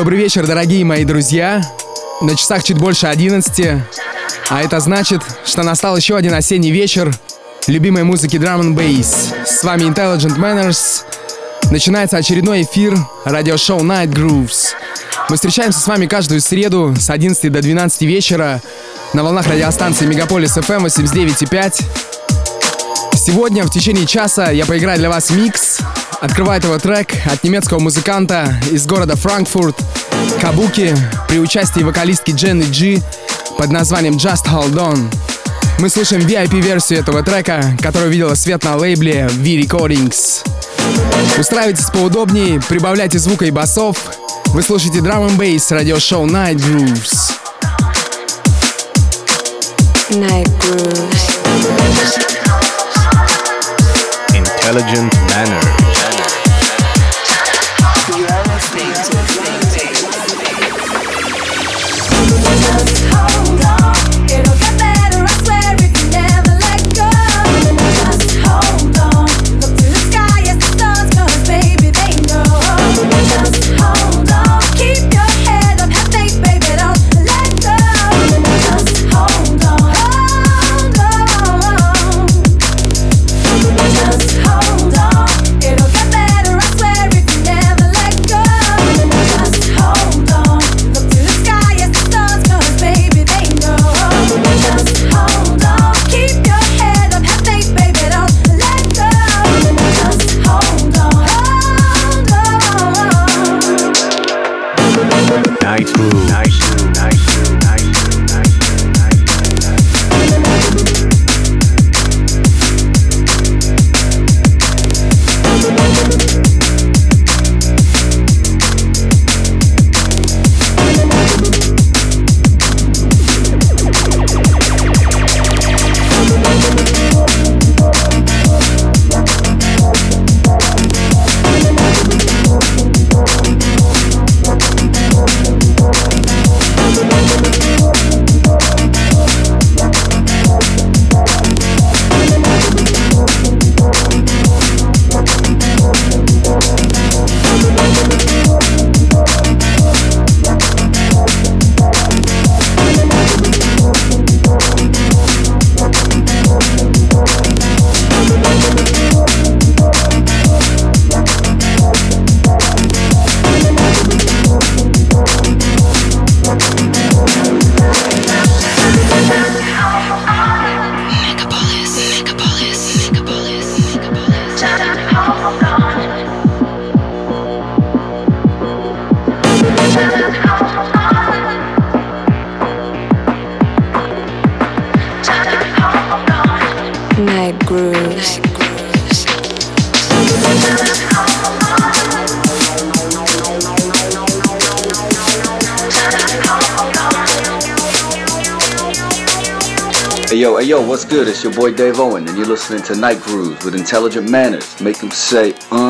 Добрый вечер, дорогие мои друзья. На часах чуть больше 11. А это значит, что настал еще один осенний вечер любимой музыки Drum and Bass. С вами Intelligent Manners. Начинается очередной эфир радиошоу Night Grooves. Мы встречаемся с вами каждую среду с 11 до 12 вечера на волнах радиостанции Мегаполис FM 89.5. Сегодня в течение часа я поиграю для вас микс. Открывает его трек от немецкого музыканта из города Франкфурт, Кабуки, при участии вокалистки Дженни Джи под названием Just Hold On. Мы слушаем VIP-версию этого трека, которая увидела свет на лейбле V-Recordings. Устраивайтесь поудобнее, прибавляйте звука и басов. Вы слушаете Drum and Bass радиошоу Night Grooves. Night Grooves. Intelligent Manners. Hey yo, what's good? It's your boy Dave Owen, and you're listening to Night Grooves with intelligent manners. Make them say, uh.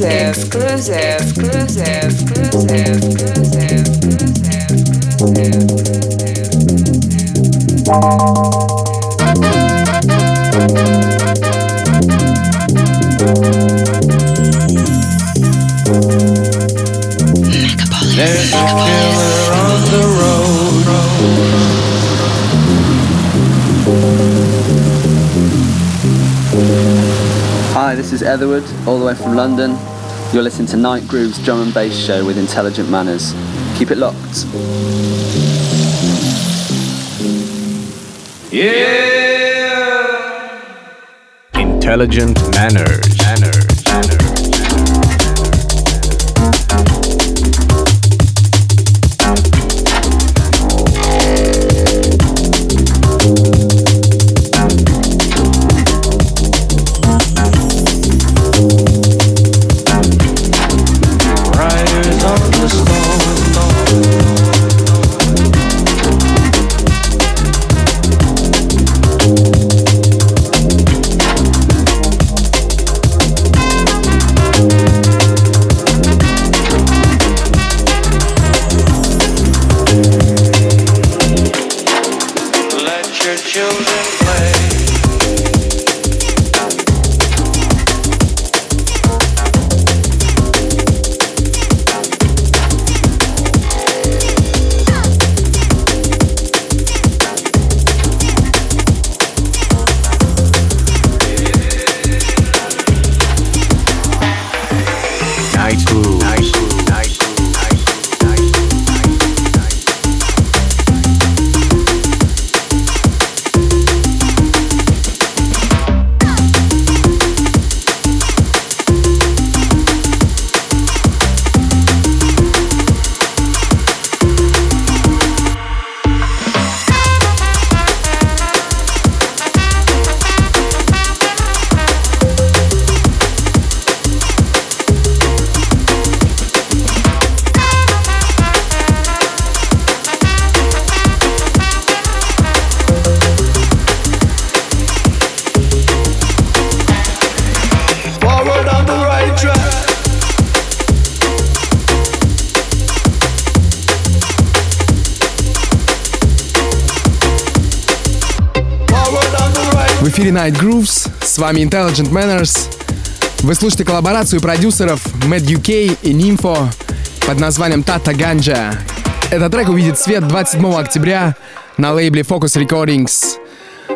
exclusive, exclusive, exclusive, exclusive. way from London. You're listening to Night Groove's drum and bass show with Intelligent Manners. Keep it locked. Yeah! Intelligent Manners. вами Intelligent Manners. Вы слушаете коллаборацию продюсеров Mad UK и Nympho под названием Tata Ganja. Этот трек увидит свет 27 октября на лейбле Focus Recordings.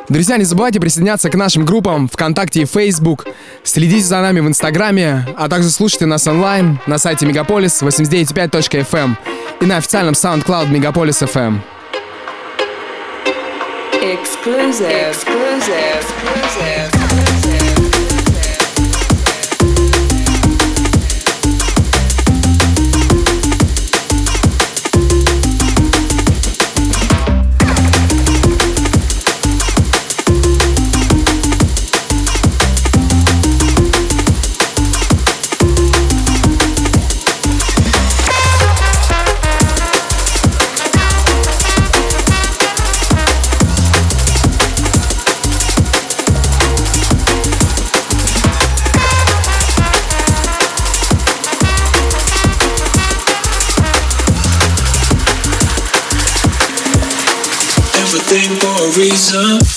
Друзья, не забывайте присоединяться к нашим группам ВКонтакте и Facebook. Следите за нами в Инстаграме, а также слушайте нас онлайн на сайте Мегаполис 895.fm эм и на официальном SoundCloud Мегаполис FM. Exclusive. Exclusive. Exclusive. Reason.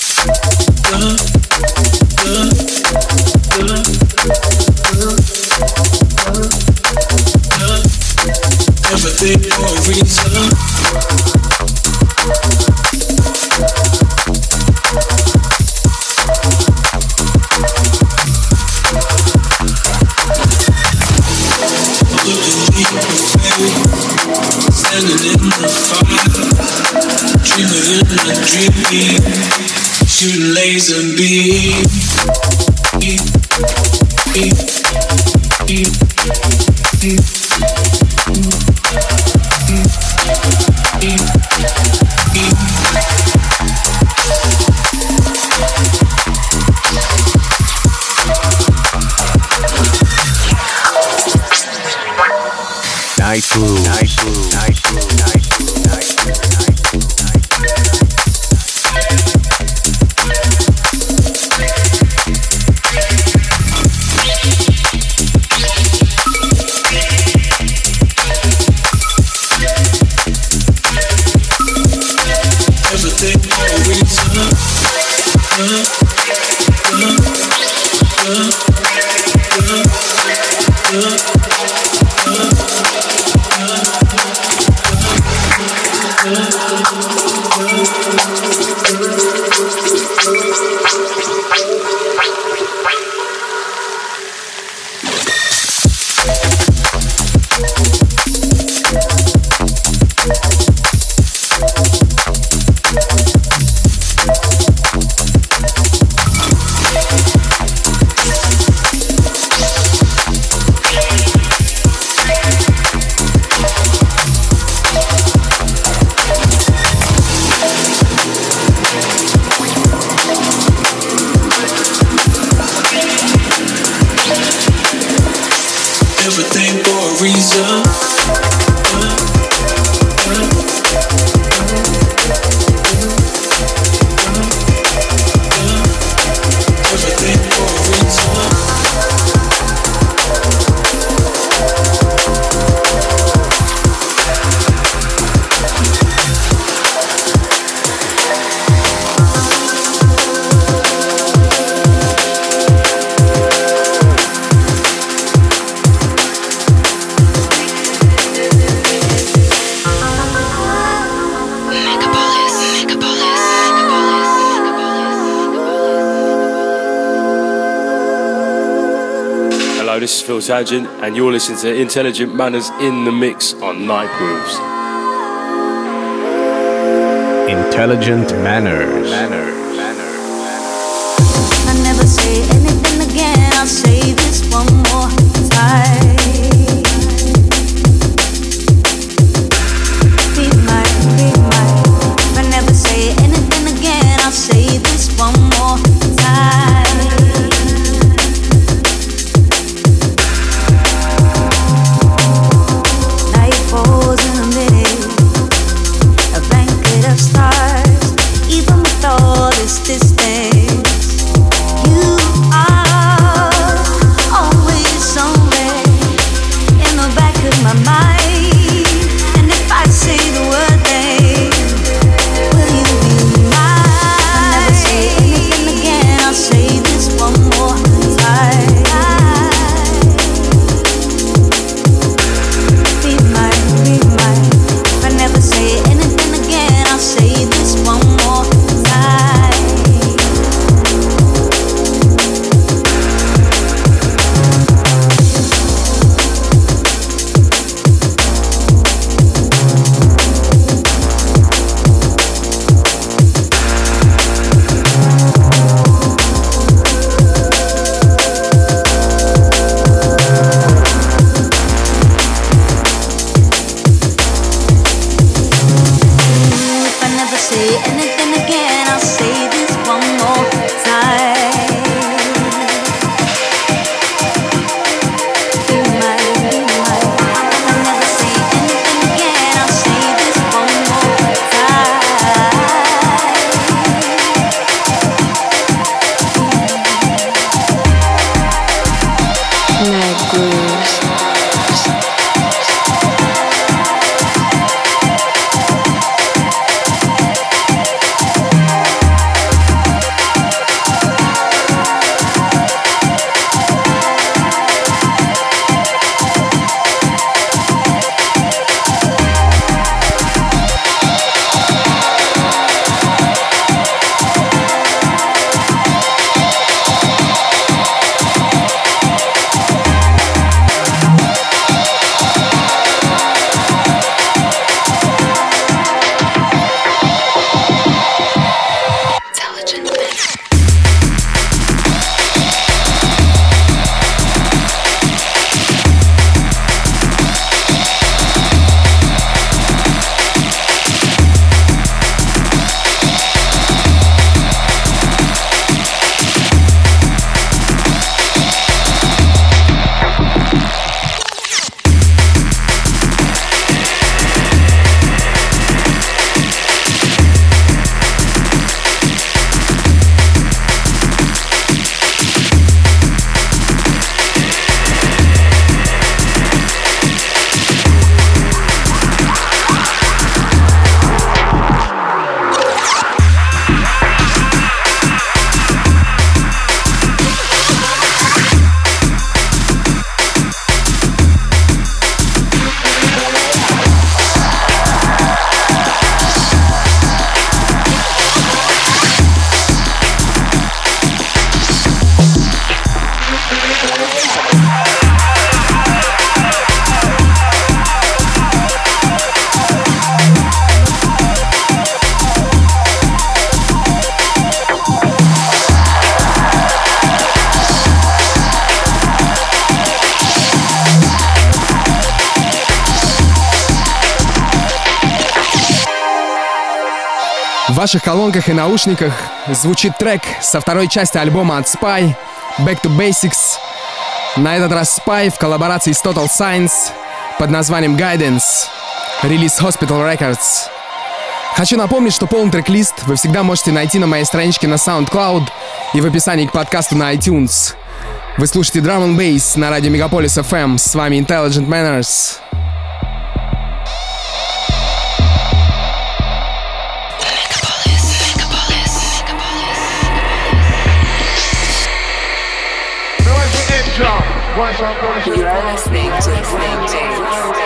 This Sargent, and you're listening to Intelligent Manners in the Mix on Night Grooves. Intelligent manners. I never say колонках и наушниках звучит трек со второй части альбома от Spy Back to Basics. На этот раз Spy в коллаборации с Total Science под названием Guidance. Релиз Hospital Records. Хочу напомнить, что полный трек-лист вы всегда можете найти на моей страничке на SoundCloud и в описании к подкасту на iTunes. Вы слушаете Drum and Bass на радио Мегаполис FM. С вами Intelligent Manners. You're listening to Snake James.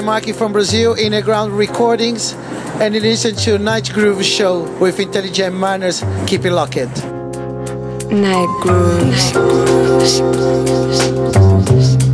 DJ Maki from Brazil, in Inner Ground Recordings, and you listen to Night Groove Show with Intelligent Manners. Keep it locked. Night grooves. Yesterday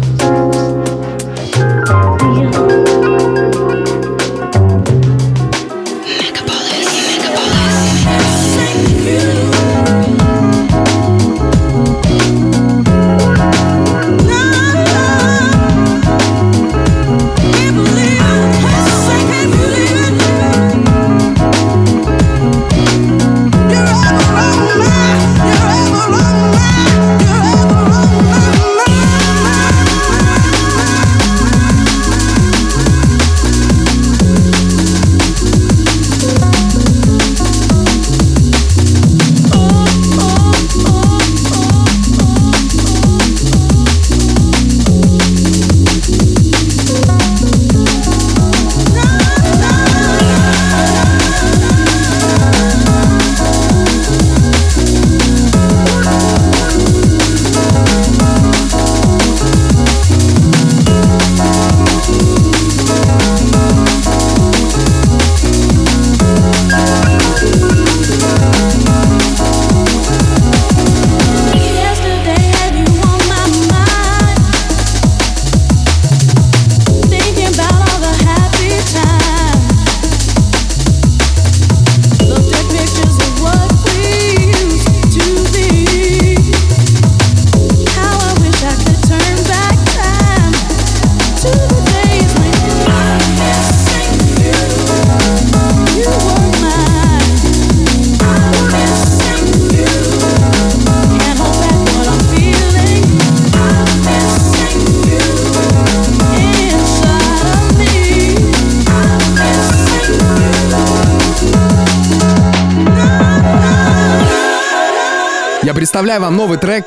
представляю вам новый трек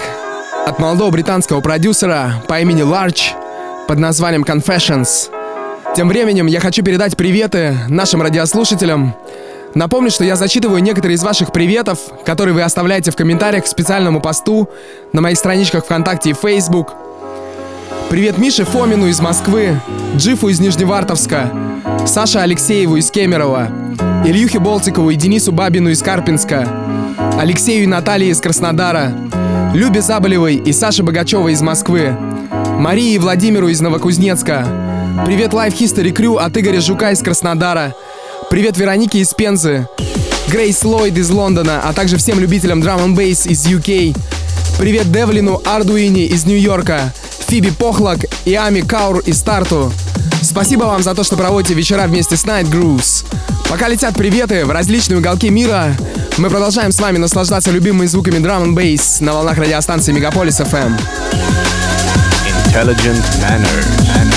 от молодого британского продюсера по имени Larch под названием Confessions. Тем временем я хочу передать приветы нашим радиослушателям. Напомню, что я зачитываю некоторые из ваших приветов, которые вы оставляете в комментариях к специальному посту на моих страничках ВКонтакте и Facebook. Привет Мише Фомину из Москвы, Джифу из Нижневартовска, Саше Алексееву из Кемерово, Ильюхе Болтикову и Денису Бабину из Карпинска, Алексею и Наталье из Краснодара, Любе Заболевой и Саше Богачевой из Москвы, Марии и Владимиру из Новокузнецка, привет Life History Crew от Игоря Жука из Краснодара, привет Веронике из Пензы, Грейс Ллойд из Лондона, а также всем любителям Drum and Bass из UK, привет Девлину Ардуини из Нью-Йорка, Фиби Похлак и Ами Каур из Тарту. Спасибо вам за то, что проводите вечера вместе с Night Grooves. Пока летят приветы в различные уголки мира, мы продолжаем с вами наслаждаться любимыми звуками Drum and Bass на волнах радиостанции Мегаполис FM. Intelligent manner.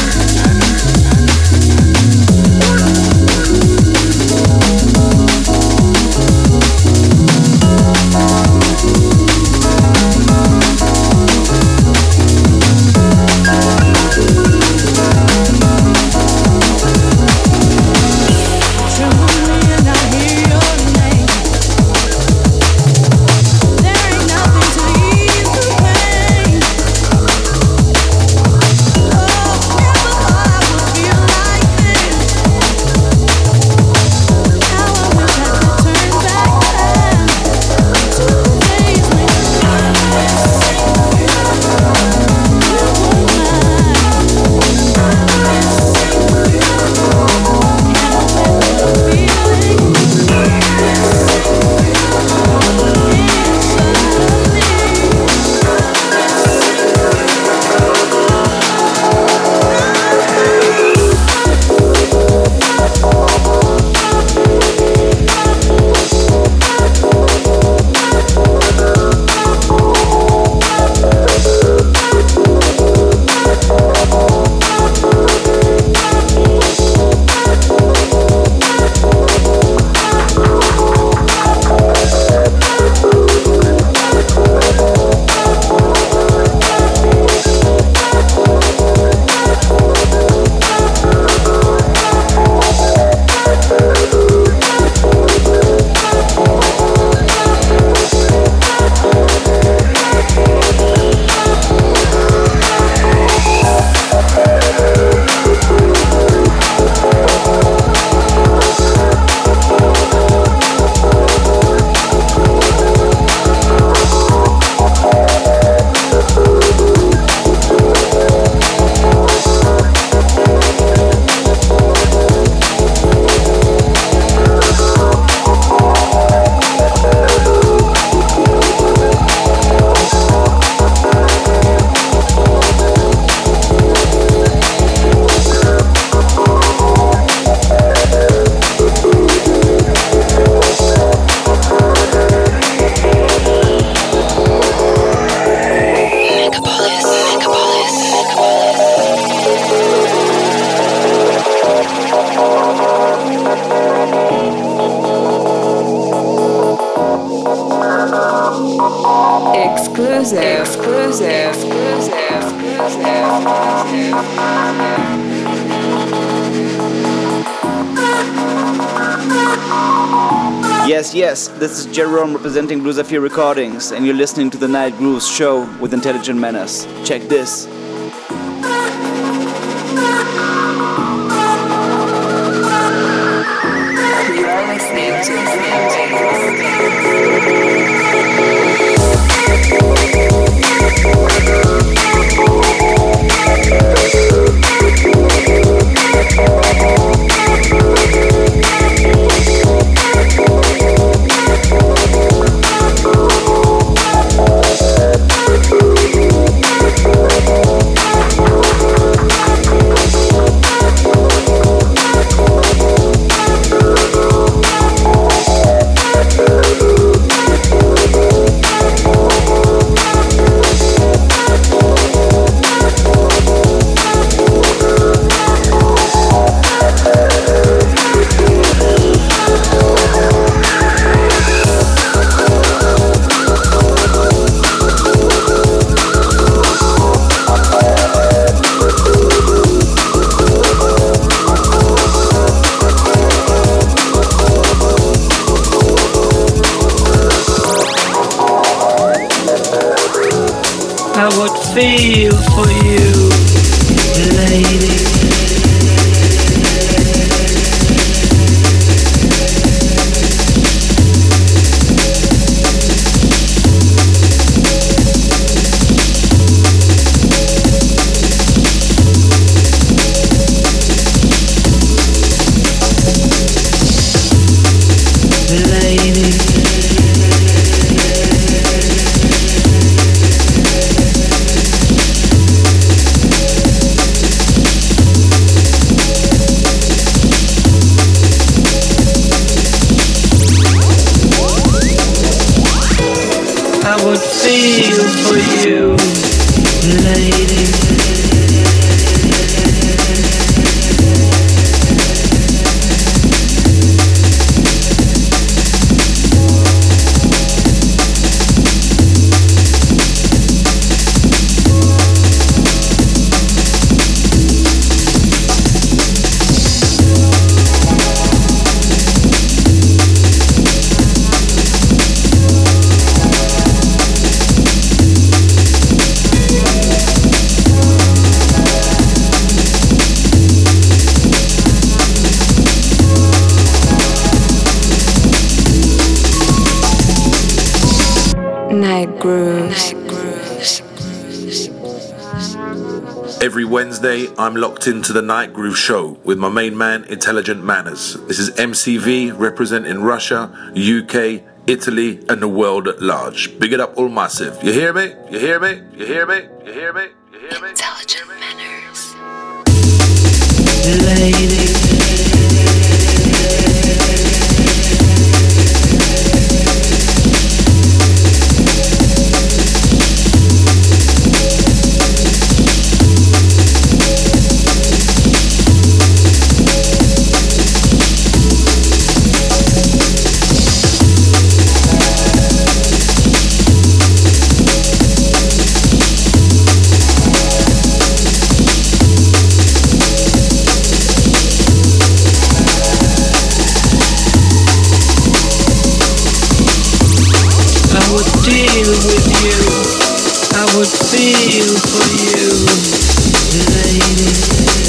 This is Jerome representing Bluesafia Recordings, and you're listening to the Night Grooves show with Intelligent Menace. Check this. You're listening to Night Grooves. Every Wednesday, I'm locked into the Night Groove Show with my main man, Intelligent Manners. This is MCV representing Russia, UK, Italy, and the world at large. Big it up, all massive. You hear me? You hear me? You hear me? You hear me? You hear me? Intelligent manners. Lady. Deal with you. I would feel for you, lady.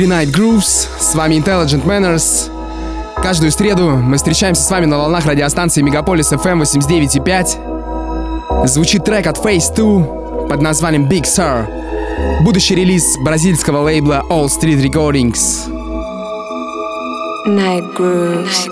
Эфире Night Grooves, с вами Intelligent Manners. Каждую среду мы встречаемся с вами на волнах радиостанции Мегаполис FM 89.5. Звучит трек от Phase 2 под названием Big Sur. Будущий релиз бразильского лейбла All Street Recordings. Night grooves.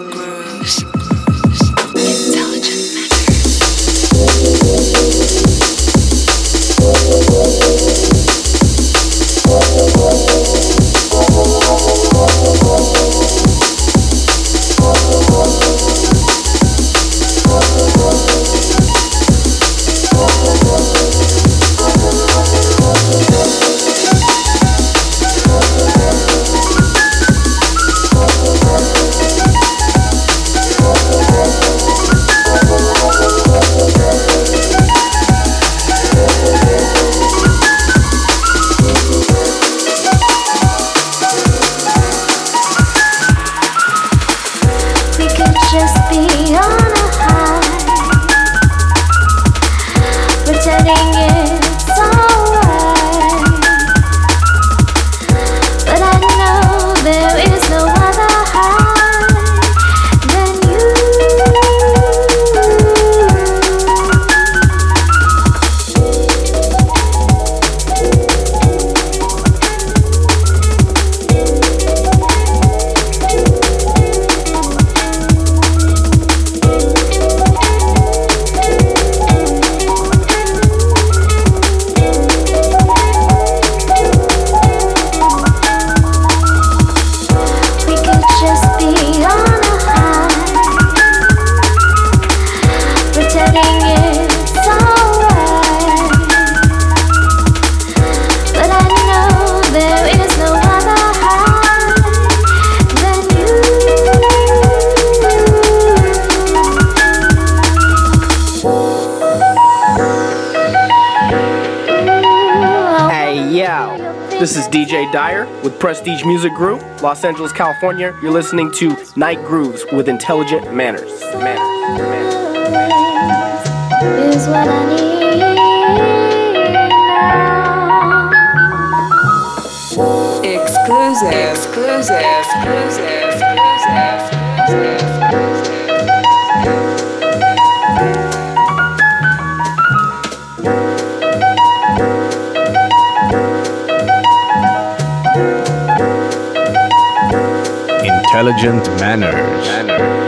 Prestige Music Group, Los Angeles, California. You're listening to Night Grooves with Intelligent Manners. Manners. Is what I need now. Exclusive. Exclusive. Exclusive. Intelligent manners. We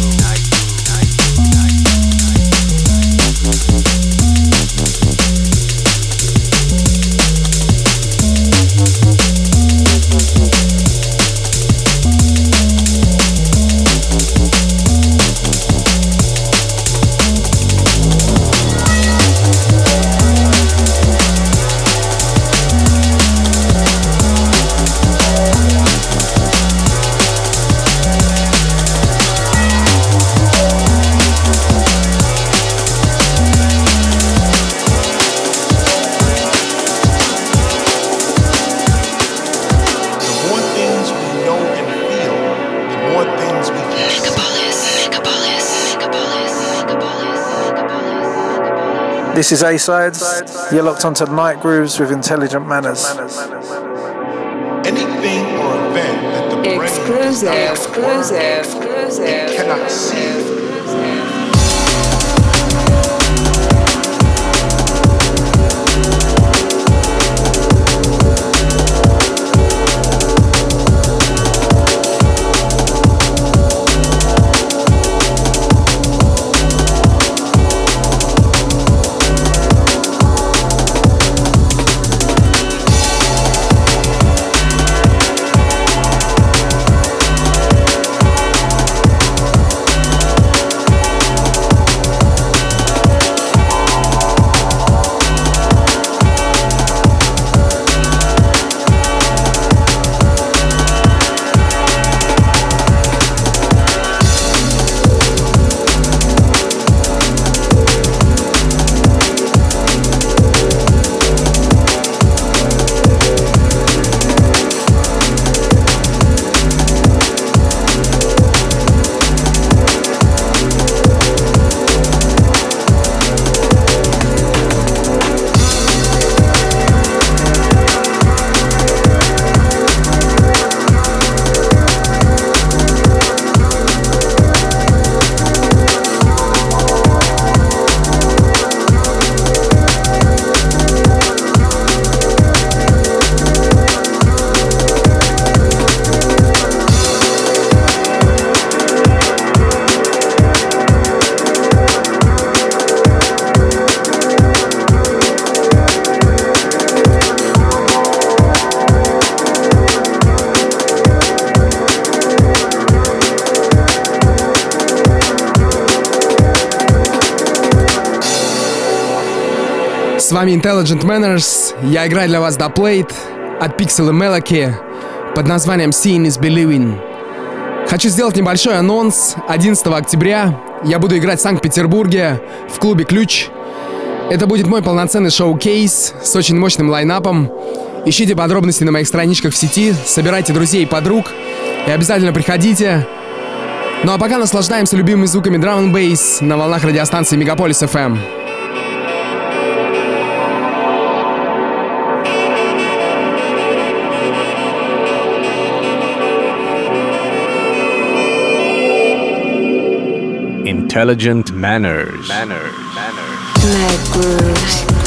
This is A Sides. You're locked onto Night Grooves with Intelligent Manners. anything or event that the brain Exclusive, cannot exclusive, exclusive. cannot see. Вами Intelligent Manners. Я играю для вас The Plate от Pixel и Melody под названием Seeing is Believing. Хочу сделать небольшой анонс. 11 октября я буду играть в Санкт-Петербурге в клубе «Ключ». Это будет мой полноценный шоу-кейс с очень мощным лайнапом. Ищите подробности на моих страничках в сети, собирайте друзей и подруг и обязательно приходите. Ну а пока наслаждаемся любимыми звуками and Bass на волнах радиостанции Мегаполис FM. Intelligent Manners. Manners. Night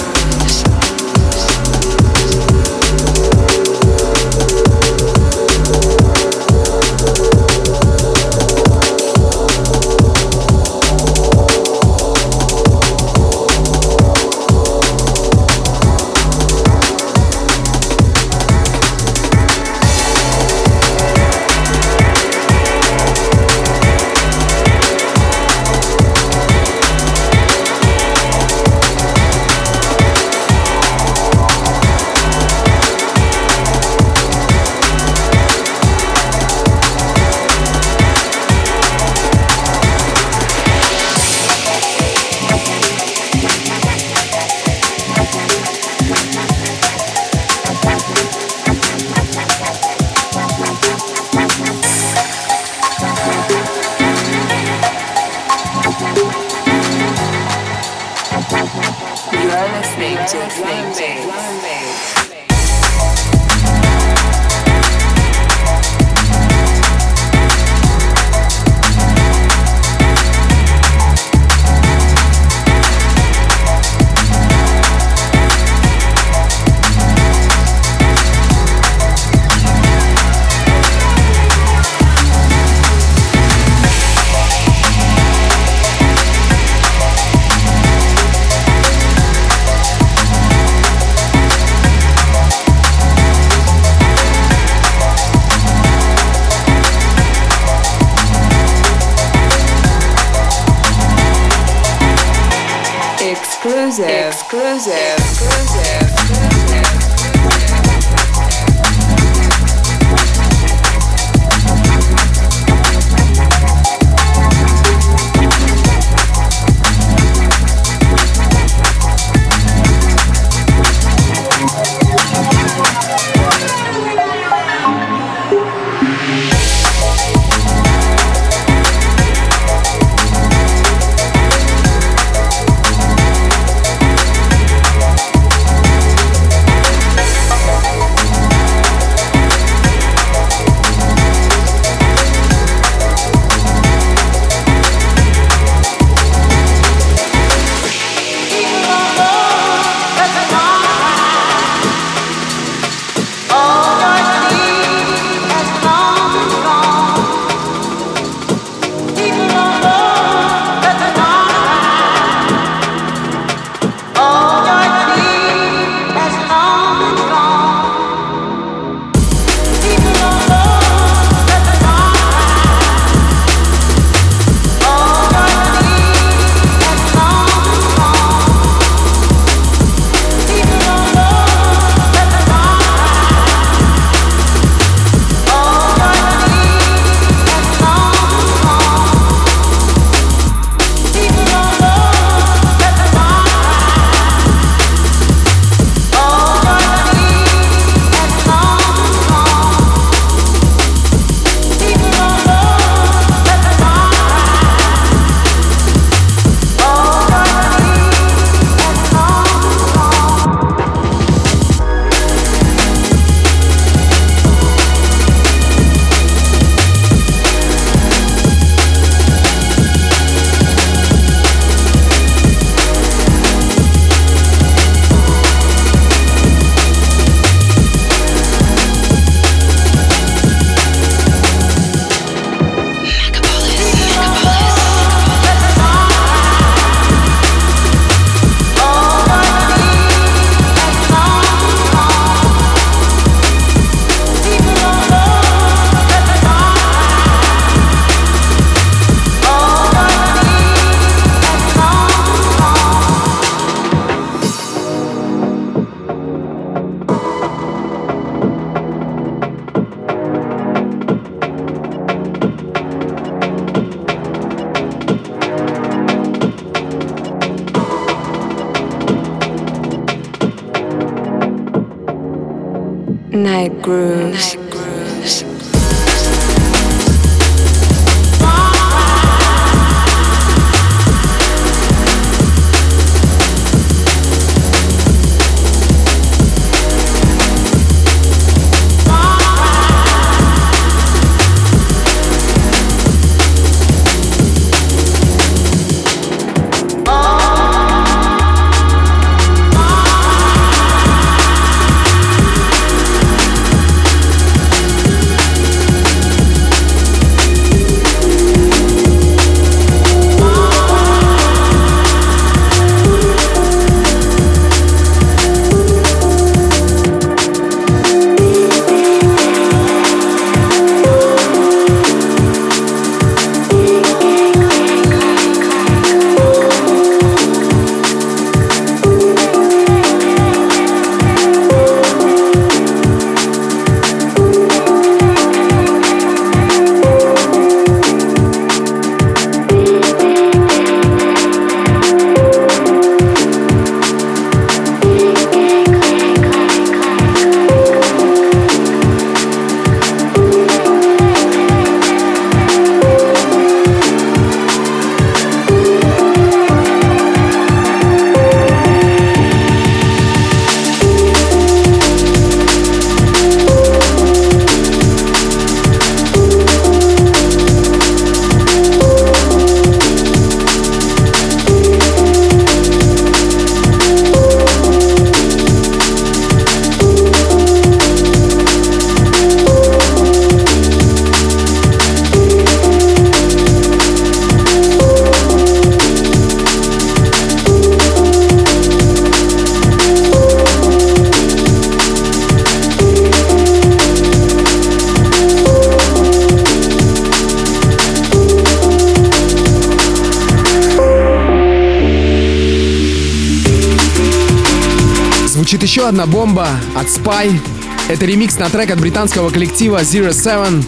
от Spy. Это ремикс на трек от британского коллектива Zero Seven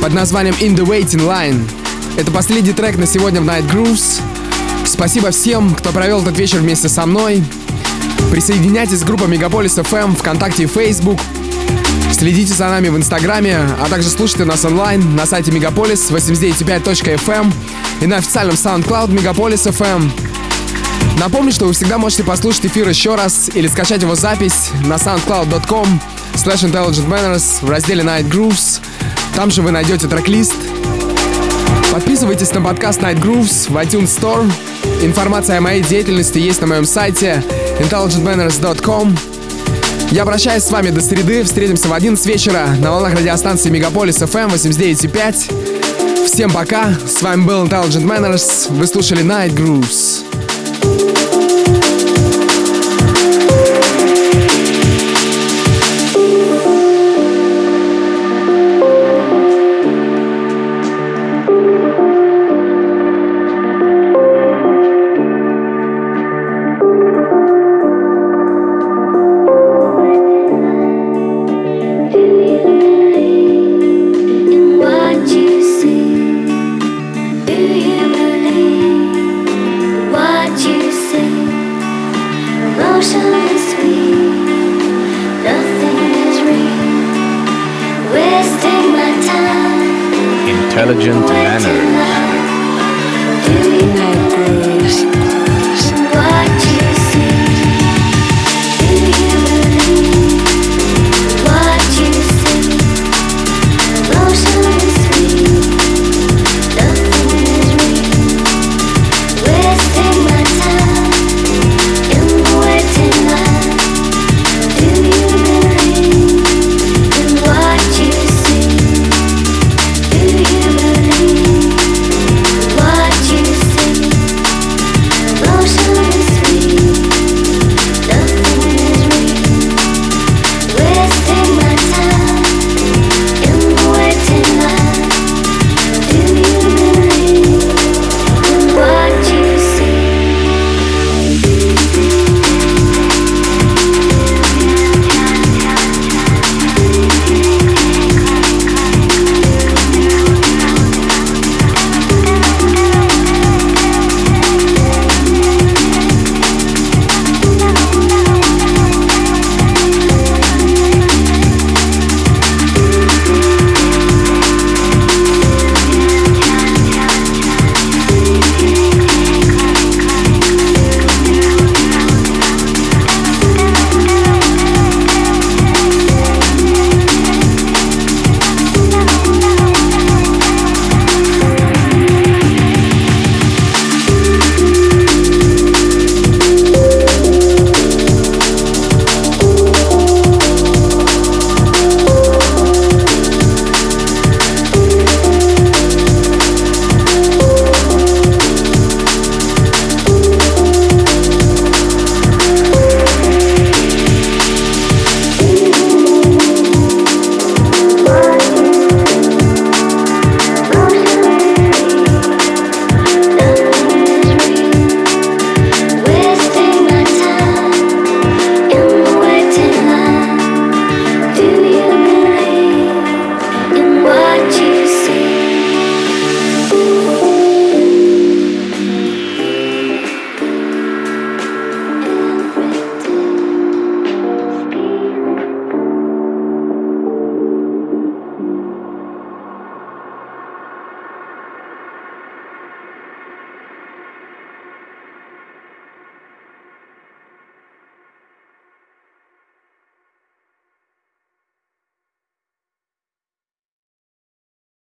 под названием In the Waiting Line. Это последний трек на сегодня в Night Grooves. Спасибо всем, кто провел этот вечер вместе со мной. Присоединяйтесь к группе Мегаполис FM ВКонтакте и Facebook. Следите за нами в Инстаграме, а также слушайте нас онлайн на сайте Мегаполис 89.5.fm и на официальном SoundCloud Мегаполис FM. Напомню, что вы всегда можете послушать эфир еще раз или скачать его запись на soundcloud.com slash intelligent manners в разделе Night Grooves. Там же вы найдете трек-лист. Подписывайтесь на подкаст Night Grooves в iTunes Store. Информация о моей деятельности есть на моем сайте intelligentmanners.com. Я прощаюсь с вами до среды. Встретимся в 11 вечера на волнах радиостанции Мегаполис FM 89.5. Всем пока. С вами был Intelligent Manners. Вы слушали Night Grooves.